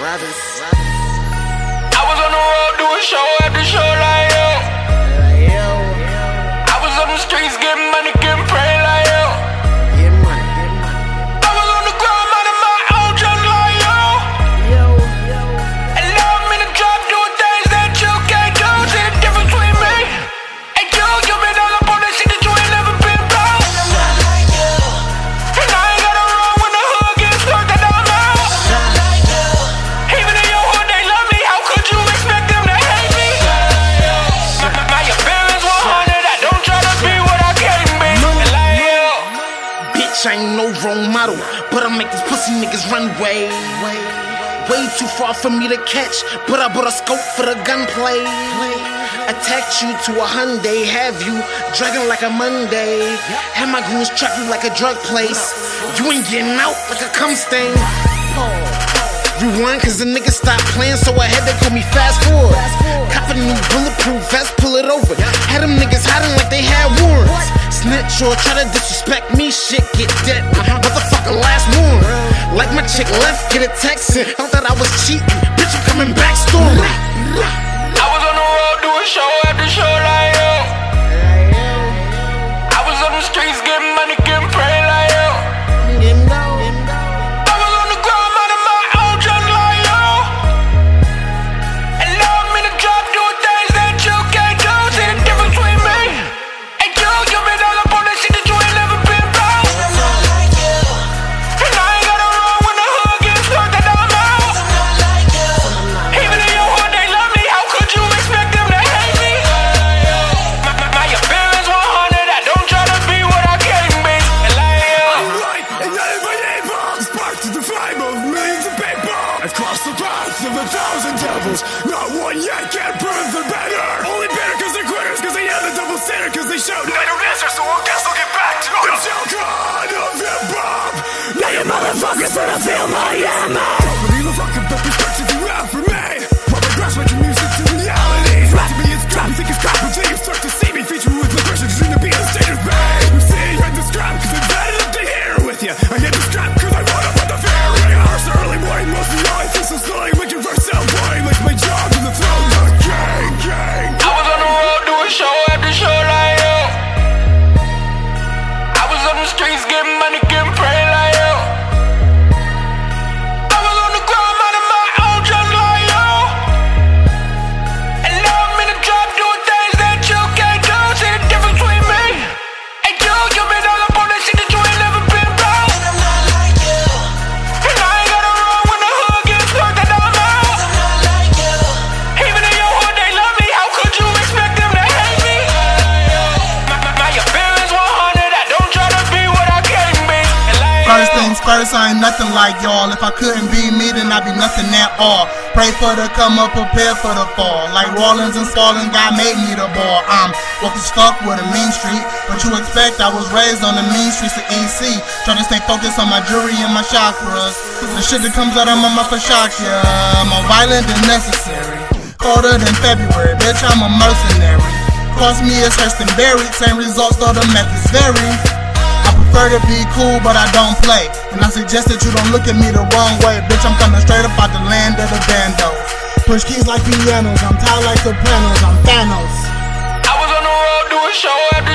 Robbins. I was on the road doing show after show like Role model, but I make these pussy niggas run way, way, way too far for me to catch. But I bought a scope for the gunplay. Attacked you to a Hyundai, have you dragging like a Monday. Have my goons trap you like a drug place. You ain't getting out like a cum stain. Rewind cause the nigga stopped playing, so I had to call me fast forward. Cop a new bulletproof vest, pull it over. Had them niggas hiding like they had warrants. Snitch or try to disrespect me, shit get dead. Uh-huh. Motherfucker, last warrant. Like my chick left, get a text. and Thought that I was cheating. Bitch, I'm coming back, story. I was on the road doing show after show like Not one yet. Can prove the better. Only better cause they're quitters Cause they have the double standard Cause they showed no answer So I guess I'll get back to so god of hip hop. Now you motherfuckers gonna feel my ammo Don't believe a fucking the perspective you have for me. While grass making music to reality. Rap me it's crap, you think it's crap first, I ain't nothing like y'all. If I couldn't be me, then I'd be nothing at all. Pray for the come up, prepare for the fall. Like Rawlings and Spalding, God made me the ball. I'm woke as fuck with a mean street. What you expect? I was raised on the mean streets of EC. Trying to stay focused on my jewelry and my chakras. The shit that comes out of my mouth for shock ya. More violent than necessary. Colder than February, bitch, I'm a mercenary. Cost me as Hurston buried, same results though the methods vary. Prefer to be cool, but I don't play. And I suggest that you don't look at me the wrong way. Bitch, I'm coming straight up out the land of the bandos. Push keys like pianos, I'm tired like sopranos, I'm Thanos. I was on the road doing show after